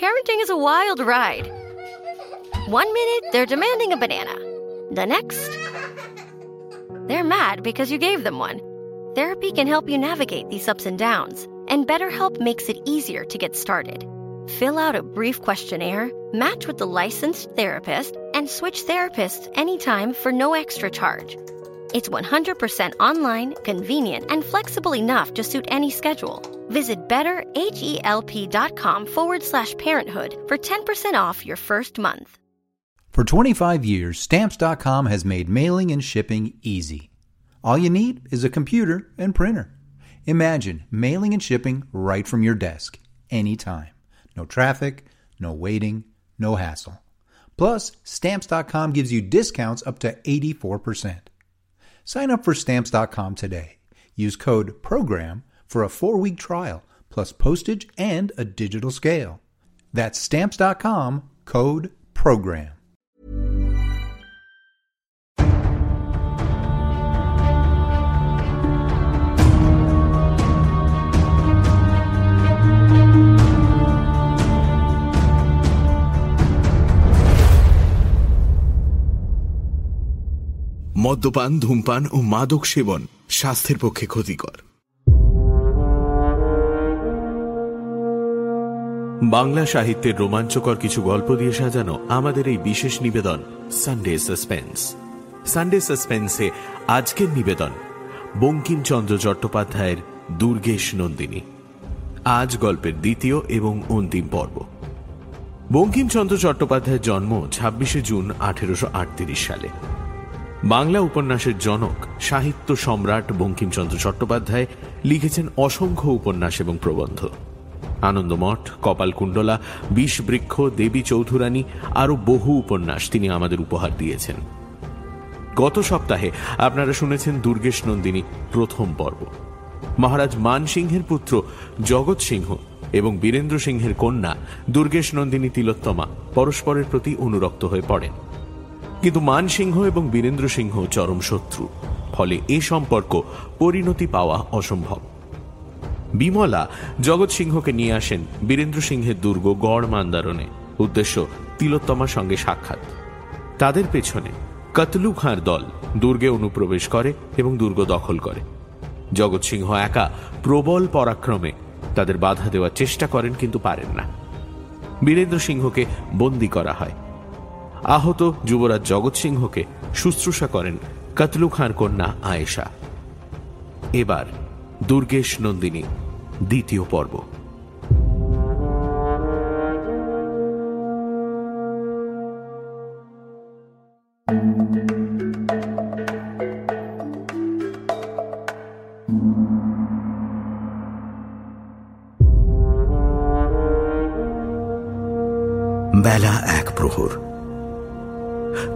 parenting is a wild ride. One minute, they're demanding a banana. The next, they're mad because you gave them one. Therapy can help you navigate these ups and downs, and BetterHelp makes it easier to get started. Fill out a brief questionnaire, match with the licensed therapist, and switch therapists anytime for no extra charge. It's 100% online, convenient, and flexible enough to suit any schedule. Visit betterhelp.com forward slash parenthood for 10% off your first month. For 25 years, Stamps.com has made mailing and shipping easy. All you need is a computer and printer. Imagine mailing and shipping right from your desk, anytime. No traffic, no waiting, no hassle. Plus, Stamps.com gives you discounts up to 84%. Sign up for Stamps.com today. Use code PROGRAM for a four week trial, plus postage and a digital scale. That's Stamps.com code PROGRAM. মদ্যপান, ধূমপান ও মাদক সেবন স্বাস্থ্যের পক্ষে ক্ষতিকর। বাংলা সাহিত্যের রোমাঞ্চকর কিছু গল্প দিয়ে সাজানো আমাদের এই বিশেষ নিবেদন সানডে সাসপেন্স সানডে সাসপেন্সে আজকের নিবেদন, বঙ্কিমচন্দ্র চট্টোপাধ্যায়ের দুর্গেশ নন্দিনী। আজ গল্পের দ্বিতীয় এবং অন্তিম পর্ব। বঙ্কিমচন্দ্র চট্টোপাধ্যায়ের জন্ম ছাব্বিশে জুন আঠেরোশো আটত্রিশ সালে। বাংলা উপন্যাসের জনক, সাহিত্য সম্রাট বঙ্কিমচন্দ্র চট্টোপাধ্যায় লিখেছেন অসংখ্য উপন্যাস এবং প্রবন্ধ। আনন্দমঠ, কপালকুণ্ডলা, বিষবৃক্ষ, দেবী চৌধুরানী আরও বহু উপন্যাস তিনি আমাদের উপহার দিয়েছেন। গত সপ্তাহে আপনারা শুনেছেন দুর্গেশ নন্দিনী প্রথম পর্ব। মহারাজ মানসিংহের পুত্র জগৎ সিংহ এবং বীরেন্দ্র সিংহের কন্যা দুর্গেশ নন্দিনী তিলোত্তমা পরস্পরের প্রতি অনুরক্ত হয়ে পড়েন। কিন্তু মানসিংহ এবং বীরেন্দ্র সিংহ চরম শত্রু। ফলে এ সম্পর্ক পরিণতি পাওয়া অসম্ভব। বিমলা জগৎ সিংহকে নিয়ে আসেন বীরেন্দ্র সিংহের দুর্গ গড় মান্দারণে। উদ্দেশ্য, তিলোত্তমার সঙ্গে সাক্ষাৎ। তাদের পেছনে কতলু খাঁর দল দুর্গে অনুপ্রবেশ করে এবং দুর্গ দখল করে। জগৎ সিংহ একা প্রবল পরাক্রমে তাদের বাধা দেওয়ার চেষ্টা করেন কিন্তু পারেন না। বীরেন্দ্র সিংহকে বন্দি করা হয়। আহত যুবরাজ জগৎ সিংহকে শুশ্রূষা করেন কতলু খান কন্যা আয়েশা। এবার দুর্গেশ নন্দিনী, দ্বিতীয় পর্ব। বেলা এক প্রহর।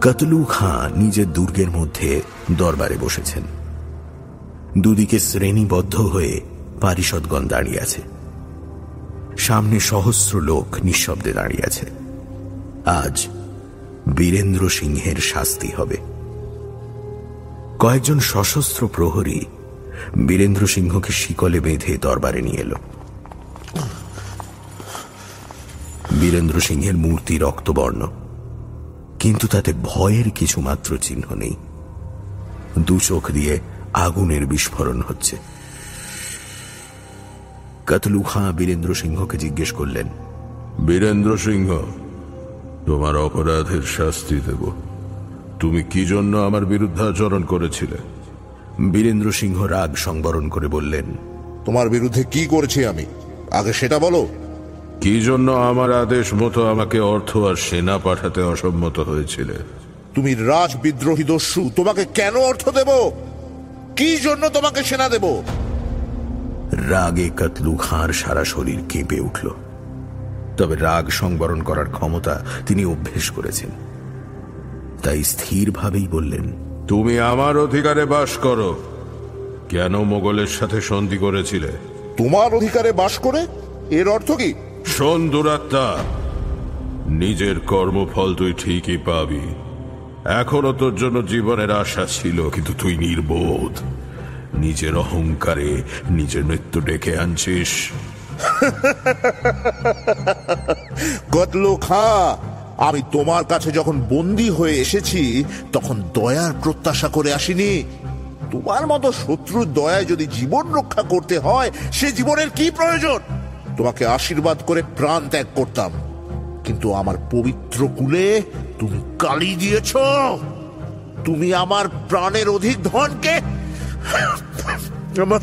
কতলু খাঁ নিজের দুর্গের মধ্যে দরবারে বসেছেন। দুদিকে শ্রেণীবদ্ধ হয়ে পারিষদগণ দাঁড়িয়ে আছে। সামনে সহস্র লোক নিঃশব্দে দাঁড়িয়ে আছে। আজ বীরেন্দ্র সিংহের শাস্তি হবে। কয়েকজন সশস্ত্র প্রহরী বীরেন্দ্র সিংহকে শিকলে বেঁধে দরবারে নিয়ে এলো। বীরেন্দ্র সিংহের মূর্তি রক্তবর্ণ। কিন্তু তাতে ভয়ের কিছু মাত্র চিহ্ন নেই। দু চোখ দিয়ে আগুনের বিস্ফোরণ হচ্ছে। কাতলু খাঁ বীরেন্দ্র সিংহকে জিজ্ঞেস করলেন বীরেন্দ্র সিংহ তোমার অপরাধের শাস্তি দেব। তুমি কি জন্য আমার বিরুদ্ধে আচরণ করেছিলে? বীরেন্দ্র সিংহ রাগ সংবরণ করে বললেন তোমার বিরুদ্ধে কি করেছি আমি? আগে সেটা বলো। কি জন্য আমার আদেশ মতো আমাকে অর্থ আর সেনা পাঠাতে অসম্মত হয়েছিলে? তুমি রাজ বিদ্রোহী দস্যু তোমাকে কেন অর্থ দেব? কি জন্য তোমাকে সেনা দেব? রাগে কাতলু খাঁর সারা শরীর কেঁপে উঠল। তবে রাগ সংবরণ করার ক্ষমতা তিনি অভ্যেস করেছেন। তাই স্থিরভাবেই বললেন তুমি আমার অধিকারে বাস করো। কেন মোগলের সাথে সন্ধি করেছিলে? তোমার অধিকারে বাস করে? এর অর্থ কি? শোন দুরাত্মা নিজের কর্মফল তুই ঠিকই পাবি। এখনও তোর জন্য জীবনের আশা ছিল, কিন্তু তুই নির্বোধ। নিজের অহংকারে নিজের মৃত্যু ডেকে আনছিস। কতলো খা, আমি তোমার কাছে যখন বন্দী হয়ে এসেছি, তখন দয়ার প্রত্যাশা করে আসিনি। তোমার মতো শত্রুর দয়ায় যদি জীবন রক্ষা করতে হয়, সে জীবনের কি প্রয়োজন? তোমাকে আশীর্বাদ করে প্রাণ ত্যাগ করতাম। কিন্তু আমার পবিত্র কুলে তুমি কালি দিয়েছ। তুমি আমার প্রাণের অধিক ধনকে আমার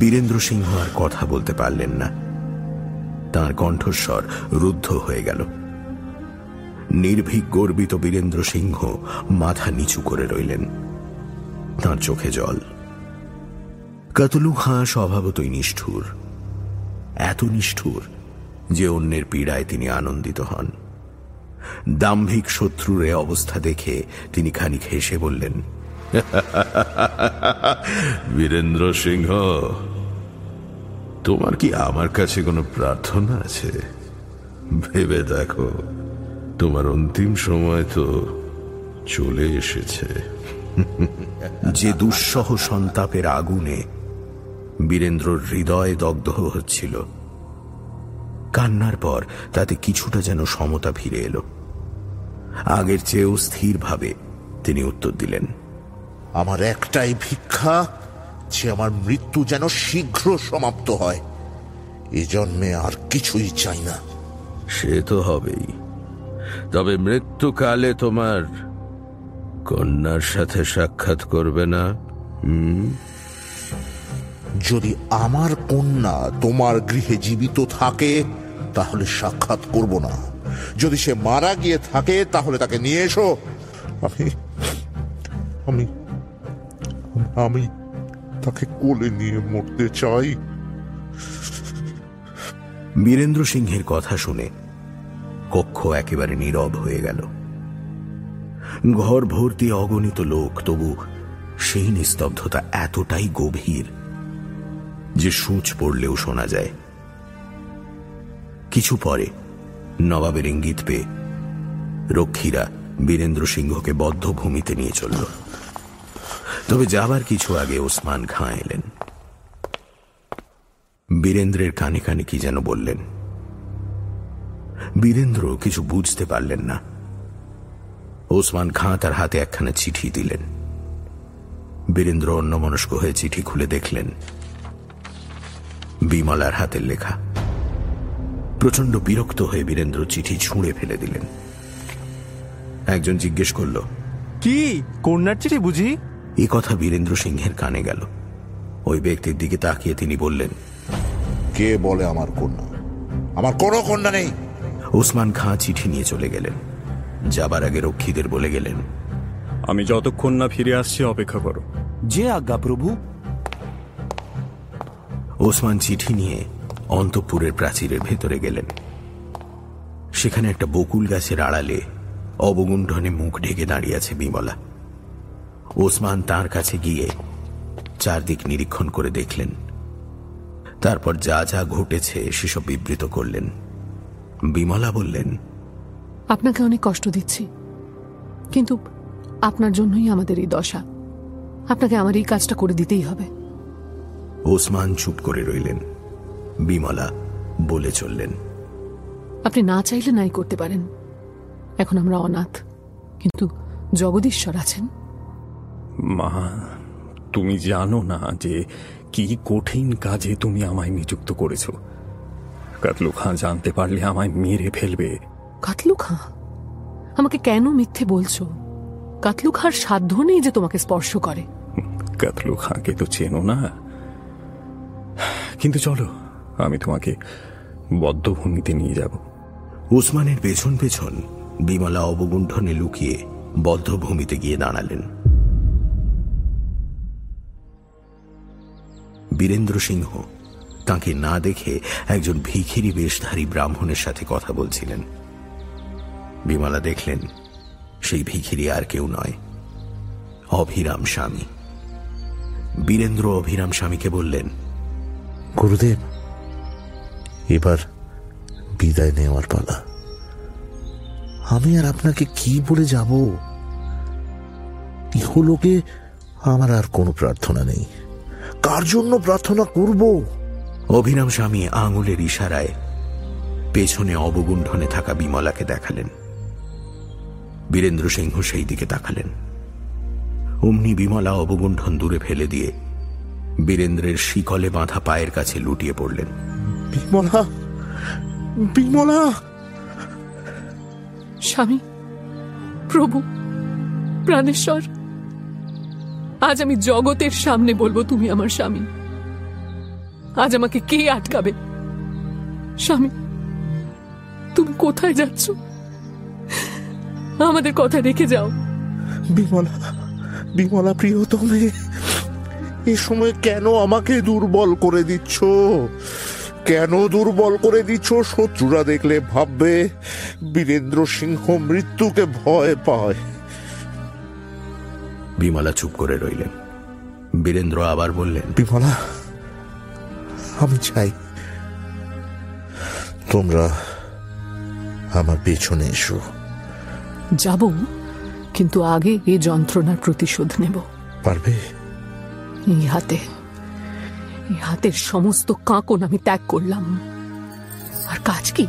বীরেন্দ্র সিংহ আর কথা বলতে পারলেন না। তার কণ্ঠস্বর রুদ্ধ হয়ে গেল। নির্ভীক গর্বিত বীরেন্দ্র সিংহ মাথা নিচু করে রইলেন। তার চোখে জল। কাতলু হাঁ স্বভাবতই নিষ্ঠুর। এত নিষ্ঠুর যে অন্যের পীড়ায় তিনি আনন্দিত হন। দাম্ভিক শত্রুর এ অবস্থা দেখে তিনি খানিক হেসে বললেন, বীরেন্দ্র সিংহ, তোমার কি আমার কাছে কোনো প্রার্থনা আছে? ভেবে দেখো, তোমার অন্তিম সময় তো চলে এসেছে। যে দুঃসহ সন্তাপের আগুনে বীরেন্দ্রর হৃদয় দগ্ধ হচ্ছিল। কান্নার পর তাতে কিছুটা যেন সমতা ফিরে এলো। আগের চেয়েও স্থিরভাবে তিনি উত্তর দিলেন আমার একটাই ভিক্ষা যে আমার মৃত্যু যেন শীঘ্র সমাপ্ত হয়। এ জন্মে আর কিছুই চাই না। সে তো হবেই। তবে মৃত্যুকালে তোমার কন্যার সাথে সাক্ষাৎ করবে না যদি আমার কন্যা তোমার গৃহে জীবিত থাকে, তাহলে সাক্ষাৎ করব না। যদি সে মারা গিয়ে থাকে, তাহলে তাকে নিয়ে এসো। আমি আমি আমি তাকে কোলে নিয়ে মরতে চাই। বীরেন্দ্র সিংহের কথা শুনে কক্ষ একেবারে নীরব হয়ে গেল। ঘর ভর্তি অগণিত লোক, তবু সেই নিস্তব্ধতা এতটাই গভীর যে সূচ পড়লেও শোনা যায়। কিছু পরে নবাবের ইঙ্গিত পেয়ে রক্ষীরা বীরেন্দ্র সিংহকে বদ্ধ ভূমিতে নিয়ে চলল। তবে যাবার কিছু আগে ওসমান খাঁ এলেন। বীরেন্দ্রের কানে কানে কি যেন বললেন। বীরেন্দ্র কিছু বুঝতে পারলেন না। ওসমান খাঁ তার হাতে একখানা চিঠি দিলেন। বীরেন্দ্র অন্যমনস্ক হয়ে চিঠি খুলে দেখলেন বিমলার হাতের লেখা। প্রচণ্ড বিরক্ত হয়ে বীরেন্দ্র চিঠি ছুঁড়ে ফেলে দিলেন। একজন জিজ্ঞেস করল কি? কন্যার চিঠি বুঝি? এ কথা বীরেন্দ্র সিংহের কানে গেল। ওই ব্যক্তির দিকে তাকিয়ে তিনি বললেন কে বলে আমার কন্যা? আমার কোনো কন্যা নেই। ওসমান খাঁ চিঠি নিয়ে চলে গেলেন। যাবার আগে রক্ষীদের বলে গেলেন আমি যতক্ষণ না ফিরে আসছি অপেক্ষা করো। যে আজ্ঞা প্রভু ওসমান চিঠি নিয়ে অন্তপুরের প্রাচীরের ভেতরে গেলেন। সেখানে একটা বকুল গাছের আড়ালে অবগুণ্ঠনে মুখ ঢেকে দাঁড়িয়ে আছে বিমলা। ওসমান তার কাছে গিয়ে চারদিক নিরীক্ষণ করে দেখলেন। তারপর যা যা ঘটেছে সেসব বিবৃত করলেন। বিমলা বললেন, আপনাকে অনেক কষ্ট দিচ্ছি, কিন্তু আপনার জন্যই আমাদের এই দশা। আপনাকে আমার এই কাজটা করে দিতেই হবে। ওসমান চুপ করে রইলেন। বিমলা বলে চললেন আপনি না চাইলে নাই করতে পারেন। এখন আমরা অনাথ কিন্তু জগদীশ্বর আছেন। মা তুমি জানো না যে কি কঠিন কাজে তুমি আমায় নিযুক্ত করেছ। কাতলু খাঁ জানতে পারলে আমায় মেরে ফেলবে। কাতলু খাঁ আমাকে কেন মিথ্যে বলছো? কাতলু খাঁর সাধ্য নেই যে তোমাকে স্পর্শ করে। কাতলু খাঁকে তো চেনো না। কিন্তু চলো, আমি তোমাকে বদ্ধভূমিতে নিয়ে যাব। উসমানের পেছন পেছন বিমলা অবগুণ্ঠনে লুকিয়ে বদ্ধভূমিতে গিয়ে দাঁড়ালেন। বীরেন্দ্র সিংহ তাকে না দেখে একজন ভিখিরি বেশধারী ব্রাহ্মণের সাথে কথা বলছিলেন। বিমলা দেখলেন, সেই ভিখিরি আর কেউ নয়, অভিরাম স্বামী। বীরেন্দ্র অভিরাম স্বামীকে বললেন গুরুদেব, এবার বিদায় নেওয়ার পালা। আমি আর আপনাকে কি বলে যাব? ইহলোকে আমার আর কোনো প্রার্থনা নেই। কার জন্য প্রার্থনা করব? অভিনাম স্বামী আঙুলের ইশারায় পেছনে অবগুণ্ঠনে থাকা বিমলাকে দেখালেন। বীরেন্দ্র সিংহ সেই দিকে তাকালেন। অমনি বিমলা অবগুণ্ঠন দূরে ফেলে দিয়ে বীরেন্দ্রের শিকলে বাঁধা পায়ের কাছে লুটিয়ে পড়লেন। বিমলা বিমলা! স্বামী প্রভু প্রাণেশ্বর আজ আমি জগতের সামনে বলব তুমি আমার স্বামী। আজ আমাকে কে আটকাবে? স্বামী তুমি কোথায় যাচ্ছ? আমাদের কথা রেখে যাও। বিমলা বিমলা প্রিয়তমে! এ সময় কেন আমাকে দুর্বল করে দিচ্ছ? কেন দুর্বল করে দিচ্ছ? শত্রুরা দেখলে ভাববে বীরেন্দ্র সিংহ মৃত্যুকে ভয় পায়। বিমলা চুপ করে রইলেন। বীরেন্দ্র আবার বললেন বিমলা আমি চাই তোমরা আমার পেছনে এসো। যাব কিন্তু আগে এই যন্ত্রণার প্রতিশোধ নেব। পারবে? এই হাতে এই হাতের সমস্ত কাঁকন আমি ত্যাগ করলাম। আর কাজ কি?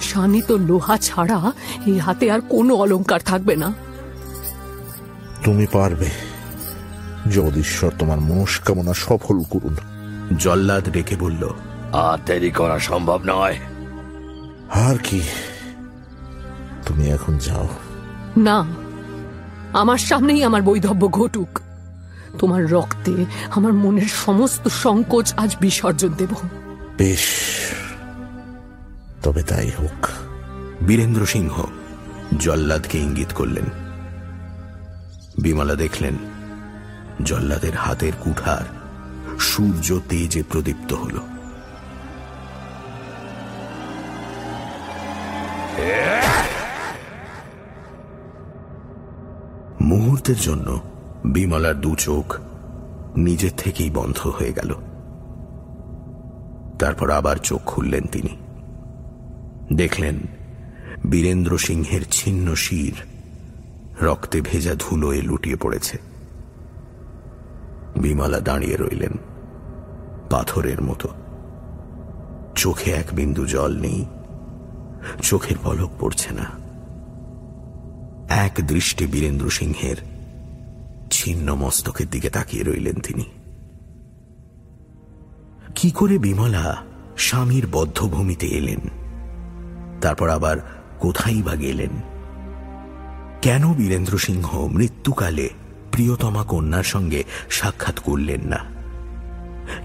স্বামী তো লোহা ছাড়া এই হাতে আর কোনো অলংকার থাকবে না। তুমি পারবে। জগদীশ্বর তোমার মনস্কামনা সফল করুন। জল্লাদ ডেকে বলল আর দেরি করা সম্ভব নয়। আর কি? তুমি এখন যাও। না আমার সামনেই আমার বৈধব্য ঘটুক। তোমার রক্তে আমার মনের সমস্ত সংকোচ আজ বিসর্জন দেব। বেশ, তবে তাই হোক। বীরেন্দ্র সিংহ জল্লাদকে ইঙ্গিত করলেন। বিমলা দেখলেন, জল্লাদের হাতের কুঠার সূর্য তেজে প্রদীপ্ত হল। মুহূর্তের জন্য বিমলার দু চোখ নিজের থেকেই বন্ধ হয়ে গেল। তারপর আবার চোখ খুললেন তিনি। দেখলেন বীরেন্দ্র সিংহের ছিন্ন শির রক্তে ভেজা ধুলোয় লুটিয়ে পড়েছে। বিমলা দাঁড়িয়ে রইলেন পাথরের মতো। চোখে এক বিন্দু জল নেই, চোখের পলক পড়ছে না। এক দৃষ্টি বীরেন্দ্র সিংহের ছিন্ন মস্তকের দিকে তাকিয়ে রইলেন তিনি। কি করে বিমলা স্বামীর বদ্ধভূমিতে এলেন? তারপর আবার কোথায় বা গেলেন? কেন বীরেন্দ্র সিংহ মৃত্যুকালে প্রিয়তমা কন্যার সঙ্গে সাক্ষাৎ করলেন না?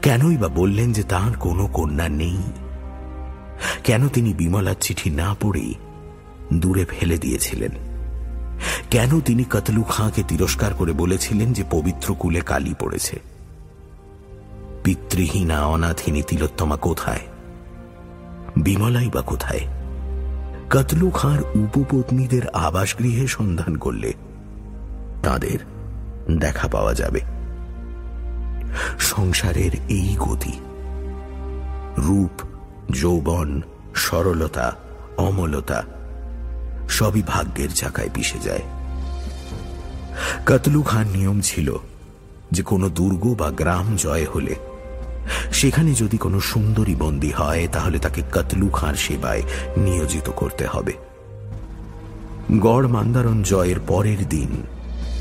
কেনই বা বললেন যে তার কোনো কন্যা নেই? কেন তিনি বিমলার চিঠি না পড়েই দূরে ফেলে দিয়েছিলেন? কেন তিনি কতলু খাঁকে তিরস্কার করে বলেছিলেন যে পবিত্র কুলে কালি পড়েছে? পিতৃহীনা অনাথিনী তিলোত্তমা কোথায়? বিমলাই বা কোথায়? কতলু খাঁর উপপত্নীদের আবাসগৃহে সন্ধান করলে? তাদের দেখা পাওয়া যাবে। সংসারের এই গতি। রূপ, যৌবন, সরলতা, অমলতা সবই ভাগ্যের চাকায় পিষে যায়। কতলু খান নিয়ম ছিল যে কোনো দুর্গ বা গ্রাম জয় হলে, সেখানে যদি কোনো সুন্দরী বন্দী হয়, তাহলে তাকে কতলু খাঁর সেবায় নিয়োজিত করতে হবে। গড় মান্দারণ জয়ের পরের দিন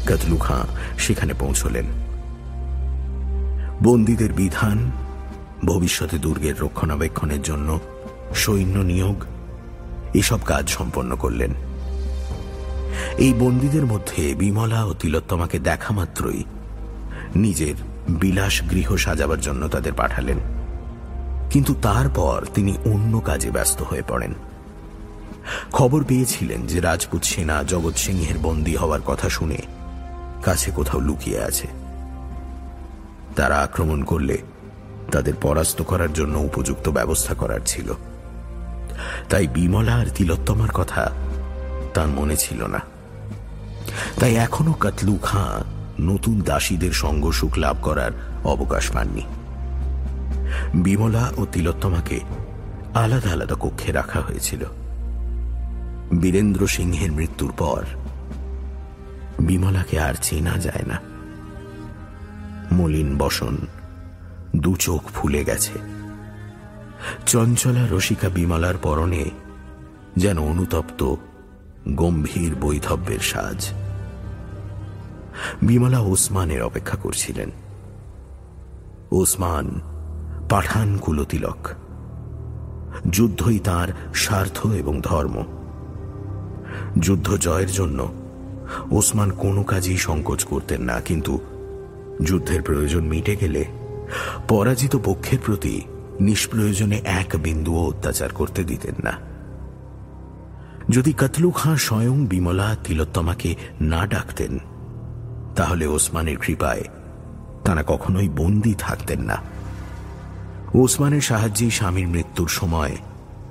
কতলু খাঁ সেখানে পৌঁছলেন। বন্দীদের বিধান, ভবিষ্যতে দুর্গের রক্ষণাবেক্ষণের জন্য সৈন্য নিয়োগ এসব কাজ সম্পন্ন করলেন। এই বন্দীদের মধ্যে বিমলা ও তিলোত্তমাকে দেখা মাত্রই নিজের বিলাস গৃহ সাজাবার জন্য তাদের পাঠালেন। কিন্তু তারপর তিনি অন্য কাজে ব্যস্ত হয়ে পড়েন। খবর পেয়েছিলেন যে রাজপুত সেনা জগৎ সিংহের বন্দী হওয়ার কথা শুনে কাছে কোথাও লুকিয়ে আছে। তারা আক্রমণ করলে তাদের পরাস্ত করার জন্য উপযুক্ত ব্যবস্থা করার ছিল। তাই বিমলা আর তিলোত্তমার কথা তার মনে ছিল না। তাই এখনও কাতলু খাঁ নতুন দাসীদের সঙ্গ সুখ লাভ করার অবকাশ পাননি। বিমলা ও তিলোত্তমাকে আলাদা আলাদা কক্ষে রাখা হয়েছিল। বীরেন্দ্র সিংহের মৃত্যুর পর বিমলাকে আর চেনা যায় না। মলিন বসন দু চোখ ফুলে গেছে। চঞ্চলা রসিকা বিমলার পরনে যেন অনুতপ্ত গম্ভীর বৈধব্যের সাজ। বিমলা ওসমানের অপেক্ষা করছিলেন। ওসমান পাঠান কুলতিলক। যুদ্ধই তার স্বার্থ এবং ধর্ম। যুদ্ধ জয়ের জন্য ওসমান কোনো কাজেই সংকোচ করতেন না, কিন্তু যুদ্ধের প্রয়োজন মিটে গেলে পরাজিত পক্ষের প্রতি নিষ্প্রয়োজনে এক বিন্দুও অত্যাচার করতে দিতেন না। যদি কতলু খাঁ স্বয়ং বিমলা তিলোত্তমাকে না ডাকতেন, তাহলে ওসমানের কৃপায় তারা কখনোই বন্দী থাকতেন না। ওসমানের সাহায্যেই স্বামীর মৃত্যুর সময়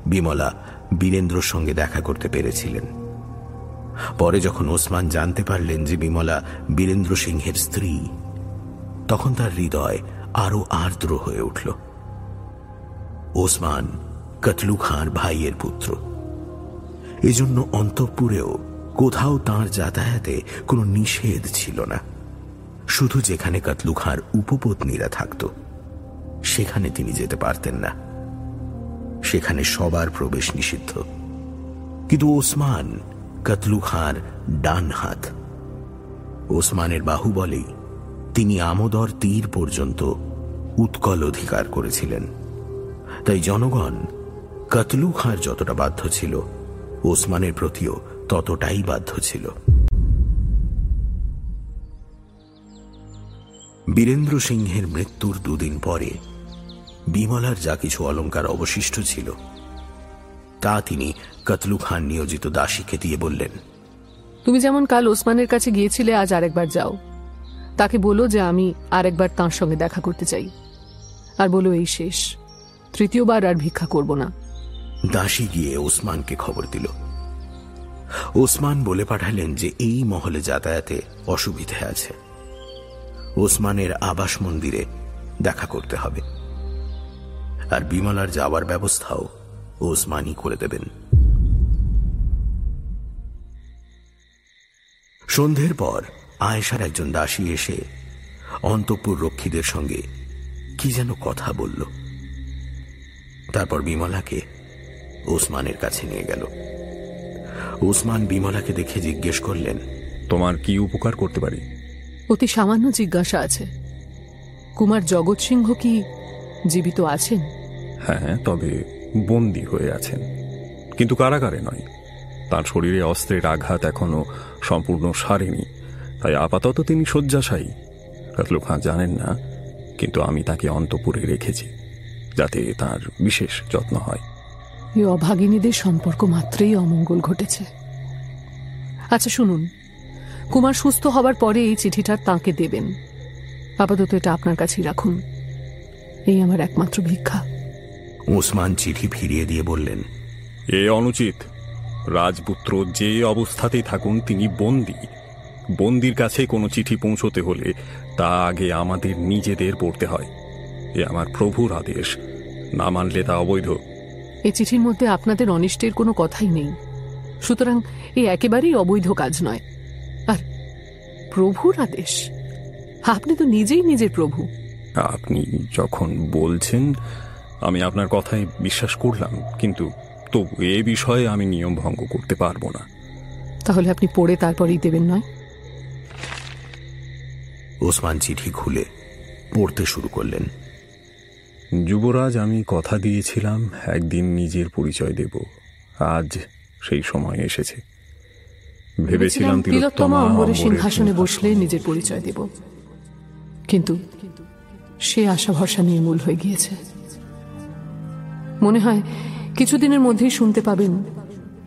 বিমলা বীরেন্দ্রর সঙ্গে দেখা করতে পেরেছিলেন। পরে যখন ওসমান জানতে পারলেন যে বিমলা বীরেন্দ্র সিংহের স্ত্রী, তখন তার হৃদয় আরও আর্দ্র হয়ে উঠল। ওসমান কতলু খাঁর ভাইয়ের পুত্র। এজন্য অন্তঃপুরেও কোথাও তার যাতায়াতে কোনো নিষেধ ছিল না। শুধু যেখানে কতলু খাঁর উপপত্নীরা থাকত, সেখানে তিনি যেতে পারতেন না। সেখানে সবার প্রবেশ নিষিদ্ধ। কিন্তু ওসমান কতলু খাঁর ডান হাত। ওসমানের বাহুবলেই তিনি আমোদর তীর পর্যন্ত উৎকল অধিকার করেছিলেন। তাই জনগণ কতলু খাঁর যতটা বাধ্য ছিল, ওসমানের প্রতিও ততটাই বাধ্য ছিল। বীরেন্দ্র সিংহের মৃত্যুর দুদিন পরে বিমলার যা কিছু অলঙ্কার অবশিষ্ট ছিল, তা তিনি কতলু খান নিয়োজিত দাসীকে দিয়ে বললেন, তুমি যেমন কাল ওসমানের কাছে গিয়েছিলে, আজ আরেকবার যাও। তাকে বলো যে আমি আরেকবার তাঁর সঙ্গে দেখা করতে চাই। আর বলো এই শেষ। তৃতীয়বার আর ভিক্ষা করব না। দাসী গিয়ে ওসমানকে খবর দিল। ওসমান বলে পাঠালেন যে এই মহলে যাতায়াতে অসুবিধে আছে। ওসমানের আবাস মন্দিরে দেখা করতে হবে। আর বিমলার যাওয়ার ব্যবস্থাও ওসমানই করে দেবেন। সন্ধ্যের পর আয়েশার একজন দাসী এসে অন্তপুর রক্ষীদের সঙ্গে কি যেন কথা বলল। তারপর বিমলাকে ওসমানের কাছে নিয়ে গেল। ওসমান বিমলাকে দেখে জিজ্ঞেস করলেন তোমার কি উপকার করতে পারি? অতি সামান্য জিজ্ঞাসা আছে। কুমার জগৎ সিংহ কি জীবিত আছেন? হ্যাঁ তবে বন্দী হয়ে আছেন। কিন্তু কারাগারে নয়। তার শরীরে অস্ত্রের আঘাত এখনও সম্পূর্ণ সারেনি। তাই আপাতত তিনি শয্যাশায়ী। কাতলু খাঁ জানেন না কিন্তু আমি তাকে অন্তপুরে রেখেছি। যাতে তার বিশেষ যত্ন হয়। এই অভাগিনীদের সম্পর্ক মাত্রেই অমঙ্গল ঘটেছে। আচ্ছা শুনুন। কুমার সুস্থ হবার পরে এই চিঠিটা তাকে দেবেন। আপাতত এটা আপনার কাছেই রাখুন। এই আমার একমাত্র ভিক্ষা। ওসমান চিঠি ফিরিয়ে দিয়ে বললেন এ অনুচিত। রাজপুত্র যে অবস্থাতেই থাকুন তিনি বন্দী। বন্দির কাছে কোনো চিঠি পৌঁছতে হলে তা আগে আমাদের নিজেদের পড়তে হয়। এ আমার প্রভুর আদেশ। না মানলে তা অবৈধ। এই চিঠির মধ্যে আপনাদের অনিষ্টের কোনো কথাই নেই। সুতরাং এই একেবারেই অবৈধ কাজ নয়। আর প্রভুর আদেশ? আপনি তো নিজেই নিজের প্রভু। আপনি যখন বলছেন আমি আপনার কথায় বিশ্বাস করলাম কিন্তু তো এ বিষয়ে আমি নিয়ম ভঙ্গ করতে পারব না। তাহলে আপনি পড়ে তারপরেই দেবেন নয়? ওসমান চিঠি খুলে পড়তে শুরু করলেন। যুবরাজ আমি কথা দিয়েছিলাম একদিন নিজের পরিচয় দেব। আজ সেই সময় এসেছে। ভেবেছিলাম তিলোত্তমা অম্বরে সিংহাসনে বসলে নিজের পরিচয় দেব। কিন্তু সে আশা ভরসা নিয়ে মূল হয়ে গিয়েছে। মনে হয় কিছুদিনের মধ্যেই শুনতে পাবেন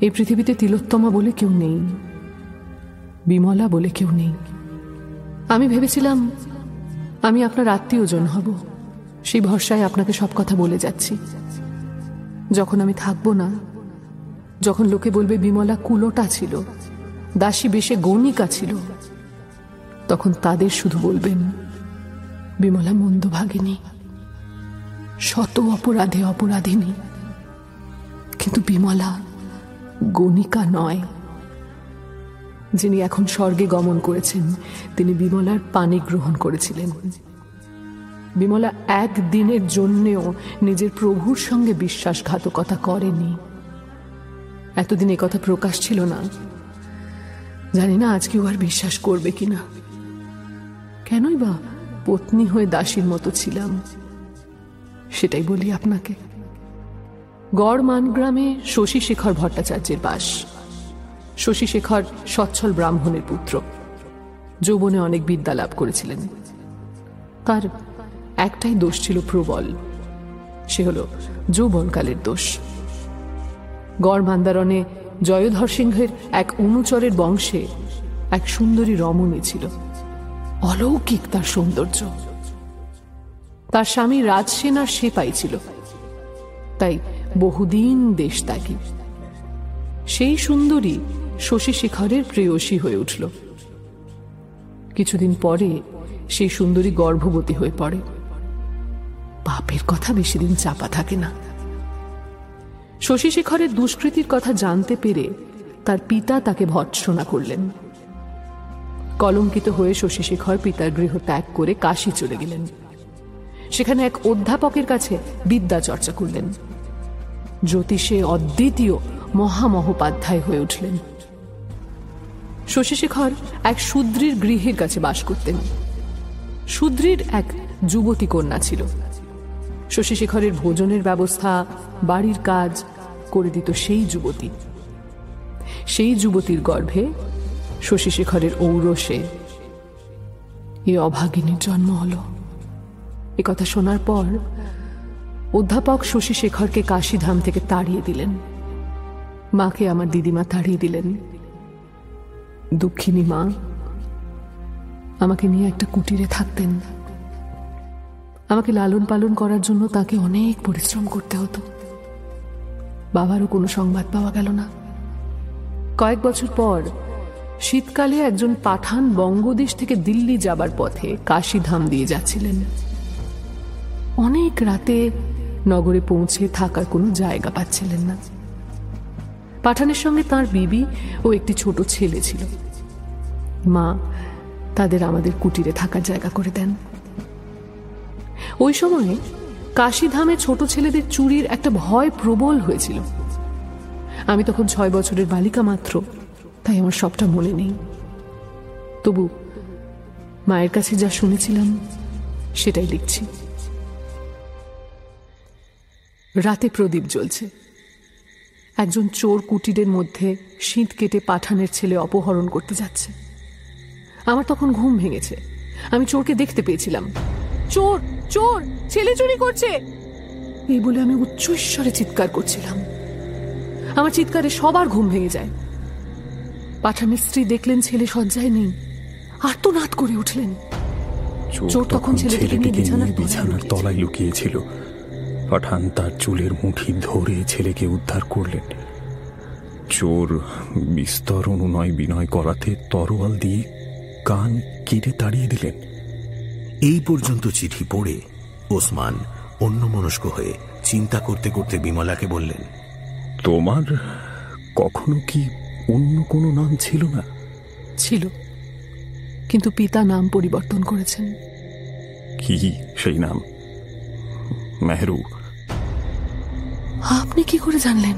এই পৃথিবীতে তিলোত্তমা বলে কেউ নেই বিমলা বলে কেউ নেই। আমি ভেবেছিলাম আমি আপনার আত্মীয়জন হব। সেই ভরসায় আপনাকে সব কথা বলে যাচ্ছি। যখন আমি থাকব না, যখন লোকে বলবে বিমলা কুলোটা ছিল, দাসী বেশে গৌনিকা ছিল, তখন তাদের শুধু বলবেন, বিমলা মন্দ ভাগিনী, শত অপরাধে অপরাধিনী, কিন্তু বিমলা গণিকা নয়। যিনি এখন স্বর্গে গমন করেছেন, তিনি বিমলার পানি গ্রহণ করেছিলেন। বিমলা একদিনের জন্যেও নিজের প্রভুর সঙ্গে বিশ্বাসঘাতকতা করেনি। এতদিন কথা প্রকাশ ছিল না। জানি না আজকে ও আর বিশ্বাস করবে কিনা। কেনই বা পত্নী হয়ে দাসীর মতো ছিলাম। সেটাই বলি আপনাকে। গড়মান গ্রামে শশীশেখর ভট্টাচার্যের বাস। শশীশেখর সচ্ছল ব্রাহ্মণের পুত্র। যৌবনে অনেক বিদ্যা লাভ করেছিলেন। তার একটাই দোষ ছিল প্রবল। সে হল যৌবনকালের দোষ। গড় মান্দারণে জয়ধর সিংহের এক অনুচরের বংশে এক সুন্দরী রমণী ছিল। অলৌকিক তার সৌন্দর্য। তার স্বামী রাজসেনার সেপাই ছিল। তাই বহুদিন দেশ ত্যাগী। সেই সুন্দরী শশী শেখরের প্রেয়সী হয়ে উঠল। কিছুদিন পরে সেই সুন্দরী গর্ভবতী হয়ে পড়ে। পাপের কথা বেশি দিন চাপা থাকে না। শশীশেখরের দুষ্কৃতির কথা জানতে পেরে তার পিতা তাকে ভৎসনা করলেন। কলঙ্কিত হয়ে শশীশেখর পিতার গৃহ ত্যাগ করে কাশি চলে গেলেন। সেখানে এক অধ্যাপকের কাছে বিদ্যা চর্চা করলেন। জ্যোতিষে অদ্বিতীয় মহামহোপাধ্যায় হয়ে উঠলেন। শশীশেখর এক শূদ্রীর গৃহের কাছে বাস করতেন। শূদ্রীর এক যুবতী কন্যা ছিল। শশীশেখরের ভোজনের ব্যবস্থা, বাড়ির কাজ করে দিত সেই যুবতী। সেই যুবতীর গর্ভে শশীশেখরের ঔরসে এ অভাগিনীর জন্ম হল। এ কথা শোনার পর অধ্যাপক শশীশেখরকে কাশীধাম থেকে তাড়িয়ে দিলেন। মাকে আমার দিদিমা তাড়িয়ে দিলেন। দুঃখিনী মা, আমাকে নিয়ে একটা কুটিরে থাকতেন। আমাকে লালন পালন করার জন্য তাকে অনেক পরিশ্রম করতে হতো। বাবারও কোনো সংবাদ পাওয়া গেল না। কয়েক বছর পর, শীতকালে একজন পাঠান বঙ্গদেশ থেকে দিল্লি যাবার পথে কাশীধাম দিয়ে যাচ্ছিলেন। অনেক রাতে নগরে পৌঁছে থাকার কোনো জায়গা পাচ্ছিলেন না। পাঠানের সঙ্গে তার বিবি ও একটি ছোট ছেলে ছিল। মা তাদের আমাদের কুটিরে থাকার জায়গা করে দেন। ওই সময়ে কাশীধামে ছোট ছেলেদের চুরির একটা ভয় প্রবল হয়েছিল। আমি তখন ছয় বছরের বালিকা মাত্র, তাই আমার সবটা মনে নেই। তবু মায়ের কাছে যা শুনেছিলাম, সেটাই লিখছি রাতে প্রদীপ জ্বলছে। একজন চোর কুটিরের মধ্যে শীত কেটে পাঠানের ছেলে অপহরণ করতে যাচ্ছে। আমার তখন ঘুম ভেঙেছে। আমি চোরকে দেখতে পেয়েছিলাম। চোর চোর ছেলে চুরি করছে। এই বলে আমি উচ্চস্বরে চিৎকার করছিলাম। আমার চিৎকারে সবার ঘুম ভেঙে যায়। পাঠানের স্ত্রী দেখলেন ছেলে শয্যায় নেই আর্তনাদ করে উঠলেন। চোর তখন ছেলেটিকে বিছানার তলায় লুকিয়েছিল। পাঠান তার চুলের মুঠি ধরে ছেলেকে উদ্ধার করলেন। চোর বিস্তর অনুনয় বিনয় করাতে তরোয়াল দিয়ে কান কেটে তাড়িয়ে দিলেন। এই পর্যন্ত চিঠি পড়ে ওসমান অন্যমনস্ক হয়ে চিন্তা করতে করতে বিমলাকে বললেন তোমার কখনো কি অন্য কোনো নাম ছিল না? ছিল। কিন্তু পিতা নাম পরিবর্তন করেছেন। কি সেই নাম? মেহরু। আপনি কি করে জানলেন?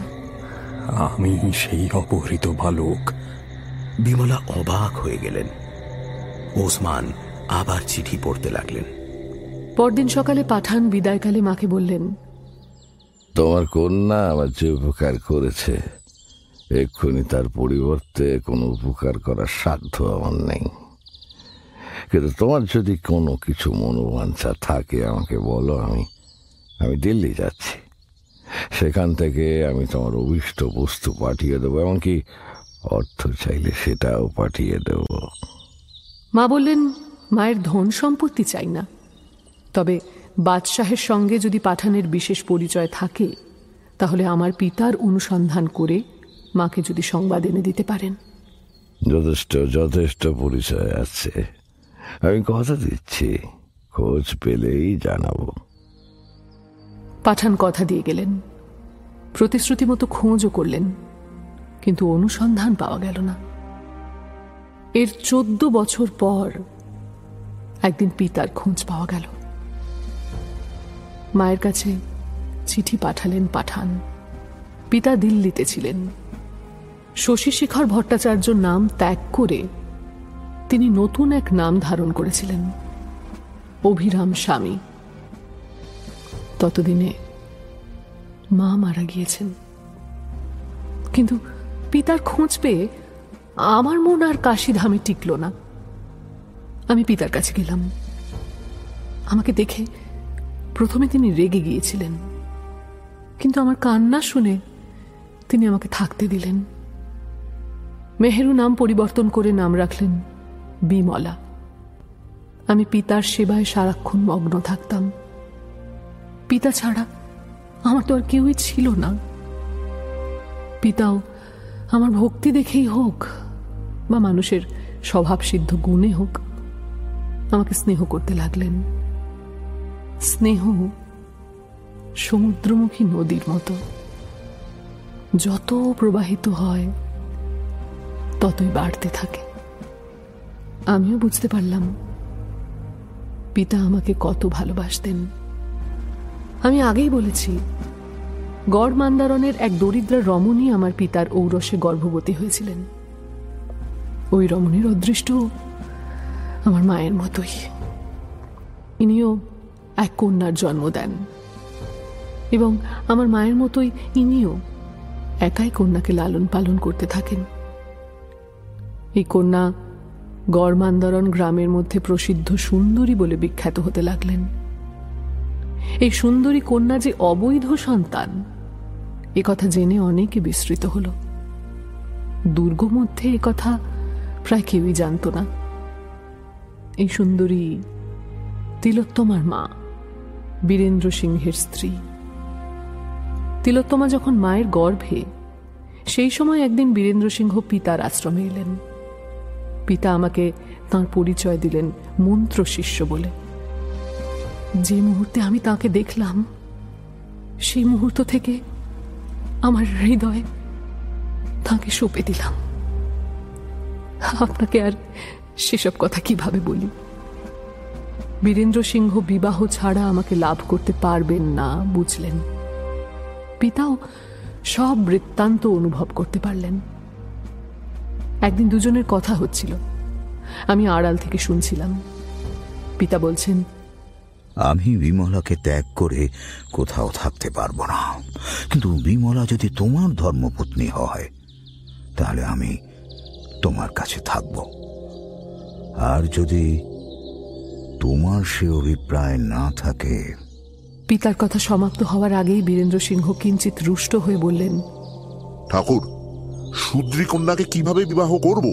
আমি সেই অপহৃত বালক বিমলা অবাক হয়ে গেলেন। ওসমান আবার চিঠি পড়তে লাগলেন। পরদিন সকালে পাঠান বিদায়কালে মাকে বললেন তোমার কন্যা আমার যে উপকার করেছে এক্ষুনি তার পরিবর্তে কোনো উপকার করার সাধ্য আমার নেই। কিন্তু তোমার যদি কোনো কিছু মনোবাঞ্ছা থাকে আমাকে বলো আমি আমি দিল্লি যাচ্ছি। সেখান থেকে আমি তোমার অভিষ্ট বস্তু পাঠিয়ে দেবো এমনকি অর্থ চাইলে সেটাও পাঠিয়ে দেব। মা বললেন মায়ের ধন সম্পত্তি চাই না। তবে বাদশাহের সঙ্গে যদি পাঠানের বিশেষ পরিচয় থাকে তাহলে আমার পিতার অনুসন্ধান করে মাকে যদি সংবাদ এনে দিতে পারেন। যথেষ্ট যথেষ্ট পরিচয় আছে। আমি কথা দিচ্ছি খোঁজ পেলেই জানাব। পাঠান কথা দিয়ে গেলেন। প্রতিশ্রুতি মতো খোঁজও করলেন কিন্তু অনুসন্ধান পাওয়া গেল না। এর চোদ্দ বছর পর একদিন পিতার খোঁজ পাওয়া গেল। মায়ের কাছে চিঠি পাঠালেন পাঠান। পিতা দিল্লিতে ছিলেন। শশীশেখর ভট্টাচার্য নাম ত্যাগ করে তিনি নতুন এক নাম ধারণ করেছিলেন, অভিরাম স্বামী। ততদিনে মা মারা গিয়েছেন। কিন্তু পিতার খোঁজ পেয়ে আমার মন আর কাশিধামে টিকল না। আমি পিতার কাছে গেলাম। আমাকে দেখে প্রথমে তিনি রেগে গিয়েছিলেন। কিন্তু আমার কান্না শুনে তিনি আমাকে থাকতে দিলেন। মেহেরু নাম পরিবর্তন করে নাম রাখলেন বিমলা। আমি পিতার সেবায় সারাক্ষণ মগ্ন থাকতাম। পিতা ছাড়া আমার তো আর কেউই ছিল না। পিতাও আমার ভক্তি দেখেই হোক বা মানুষের স্বভাবসিদ্ধ গুণে হোক আমাকে স্নেহ করতে লাগলেন। স্নেহ সমুদ্রমুখী নদীর মতো। যত প্রবাহিত হয়, ততই বাড়তে থাকে। আমিও বুঝতে পারলাম, পিতা আমাকে কত ভালোবাসতেন। আমি আগেই বলেছি, গড় মান্দারণের এক দরিদ্র রমণী আমার পিতার ঔরসে গর্ভবতী হয়েছিলেন। ওই রমণীর অদৃষ্ট আমার মায়ের মতোই। ইনিও এক কন্যার জন্ম দেন। এবং আমার মায়ের মতোই ইনিও একাই কন্যাকে লালন পালন করতে থাকেন। এই কন্যা গড়মান্দারণ গ্রামের মধ্যে প্রসিদ্ধ সুন্দরী বলে বিখ্যাত হতে লাগলেন। এই সুন্দরী কন্যা যে অবৈধ সন্তান, এ কথা জেনে অনেকে বিস্মৃত হল। দুর্গ মধ্যে এ কথা প্রায় কেউই জানত না। এই সুন্দরী তিলোত্তমার মা, বীরেন্দ্র সিংহের স্ত্রী। তিলোত্তমা যখন মায়ের গর্ভে, সেই সময় একদিন বীরেন্দ্র সিংহ পিতার আশ্রমে এলেন। পিতা আমাকে তার পরিচয় দিলেন মন্ত্র শিষ্য বলে। যে মুহূর্তে আমি তাকে দেখলাম, সেই মুহূর্ত থেকে আমার হৃদয় তাকে সঁপে দিলাম। আপনাকে আর সেসব কথা কীভাবে বলি? বীরেন্দ্র সিংহ বিবাহ ছাড়া আমাকে লাভ করতে পারবেন না, বুঝলেন। পিতাও সব বৃত্তান্ত অনুভব করতে পারলেন। একদিন দুজনের কথা হচ্ছিল। আমি আড়াল থেকে শুনছিলাম। পিতা বলছেন, আমি বিমলাকে ত্যাগ করে কোথাও থাকতে পারব না। কিন্তু বিমলা যদি তোমার ধর্মপত্নী হয়, তাহলে আমি তোমার কাছে থাকব। আর যদি তোমার সে অভিপ্রায় না থাকে? পিতার কথা সমাপ্ত হওয়ার আগেই বীরেন্দ্র সিংহ কিঞ্চিত রুষ্ট হয়ে বললেন ঠাকুর শূদ্রী কন্যাকে কীভাবে বিবাহ করব?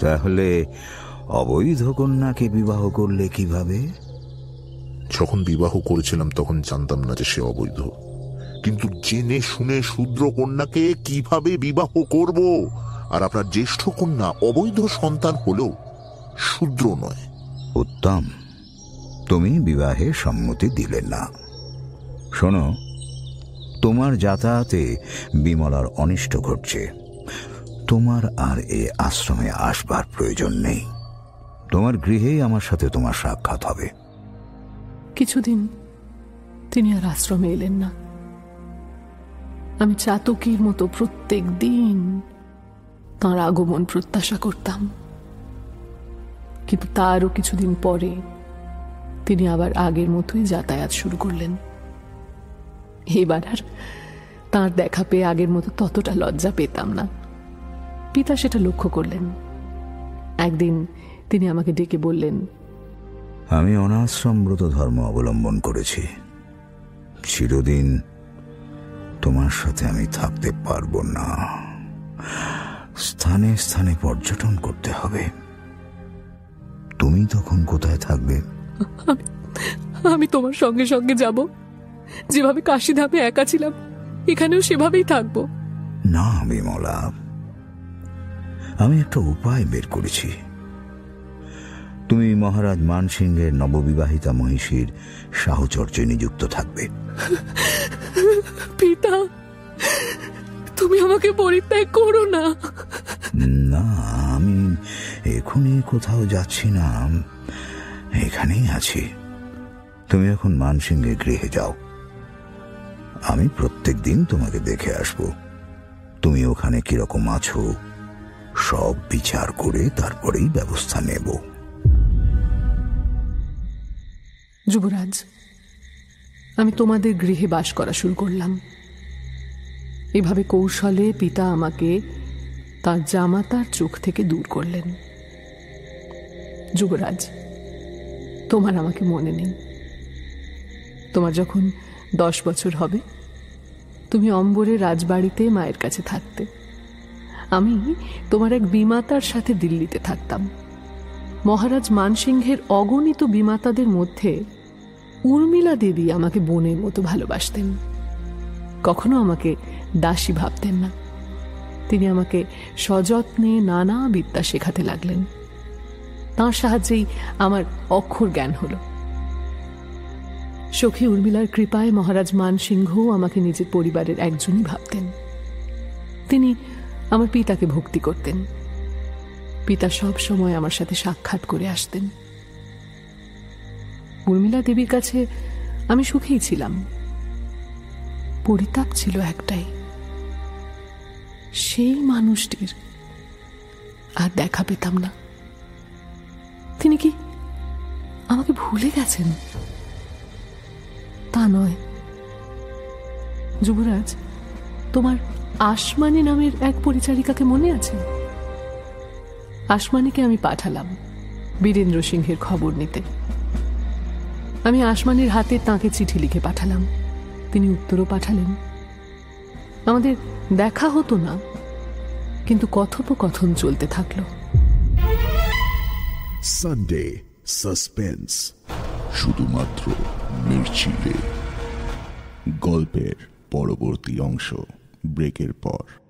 তাহলে অবৈধ কন্যাকে বিবাহ করলে কীভাবে? যখন বিবাহ করেছিলাম তখন জানতাম না যে সে অবৈধ। কিন্তু জেনে শুনে শূদ্র কন্যাকে কীভাবে বিবাহ করব? আর আপনার জ্যেষ্ঠ কন্যা অবৈধ সন্তান হলেও শূদ্র নয়। উত্তম তুমি বিবাহে সম্মতি দিলে না। শোনো তোমার যাতায়াতে বিমলার অনিষ্ট ঘটছে। তোমার আর এ আশ্রমে আসবার প্রয়োজন নেই। তোমার গৃহেই আমার সাথে তোমার সাক্ষাৎ হবে। কিছুদিন তিনি আর আশ্রমে এলেন না। আমি চাতকির মতো প্রত্যেক দিন তাঁর আগমন প্রত্যাশা করতাম। কিন্তু তারও কিছুদিন পরে তিনি আবার আগের মতোই যাতায়াত শুরু করলেন। এবার আর তাঁর দেখা পেয়ে আগের মতো ততটা লজ্জা পেতাম না। পিতা সেটা লক্ষ্য করলেন। একদিন তিনি আমাকে ডেকে বললেন, আমি অনাশ্রমব্রত ধর্ম অবলম্বন করেছি। চিরদিন তোমার সাথে আমি থাকতে পারব না। স্থানে স্থানে পর্যটন করতে হবে। তুমি তখন কোথায় থাকবে? আমি তোমার সঙ্গে সঙ্গে যাব। যেভাবে কাশি কাশিধামে একা ছিলাম এখানেও সেভাবেই থাকব। না বিমলা। আমি একটা উপায় বের করেছি। তুমি মহারাজ মানসিংহের নববিবাহিতা মহিষীর সাহচর্যে নিযুক্ত থাকবে। পিতা তুমি আমাকে পরিত্যাগ করো না। না, আমি এখনই কোথাও যাচ্ছি না। এখানেই আছি। তুমি এখন মানসিংহের গৃহে যাও। আমি প্রত্যেক দিন তোমাকে দেখে আসব। তুমি ওখানে কীরকম আছো, সব বিচার করে তারপরেই ব্যবস্থা নেব। যুবরাজ, আমি তোমাদের গৃহে বাস করা শুরু করলাম। এভাবে কৌশলে পিতা আমাকে তার জামাতার চোখ থেকে দূর করলেন। যুবরাজ, তোমার আমাকে মনে নেই। তোমার যখন দশ বছর হবে, তুমি অম্বরে রাজবাড়িতে মায়ের কাছে থাকতে। আমি তোমার এক বিমাতার সাথে দিল্লিতে থাকতাম। মহারাজ মানসিংহের অগণিত বিমাতাদের মধ্যে উর্মিলা দেবী আমাকে বোনের মতো ভালোবাসতেন। কখনো আমাকে দাসী ভাবতেন না। তিনি আমাকে সযত্নে নানা বিদ্যা শেখাতে লাগলেন। তাঁর সাহায্যেই আমার অক্ষর জ্ঞান হল। সখী উর্মিলার কৃপায় মহারাজ মানসিংহ আমাকে নিজের পরিবারের একজনই ভাবতেন। তিনি আমার পিতাকে ভক্তি করতেন। পিতা সব সময় আমার সাথে সাক্ষাৎ করে আসতেন। উর্মিলা দেবীর কাছে আমি সুখেই ছিলাম। পরিতাপ ছিল একটাই। সেই মানুষটির আর দেখা পেতাম না। তিনি কি আমাকে ভুলে গেছেন? তা নয়। যুবরাজ, তোমার আসমানি নামের এক পরিচারিকাকে মনে আছে? আসমানিকে আমি পাঠালাম বীরেন্দ্র সিংহের খবর নিতে। আমি আসমানির হাতে তাঁকে চিঠি লিখে পাঠালাম। তিনি উত্তরও পাঠালেন। আমাদের দেখা হতো না, কিন্তু কথোপকথন চলতে থাকল। সানডে সাসপেন্স শুধুমাত্র মির্চিলে। গল্পের পরবর্তী অংশ, ব্রেকের পর।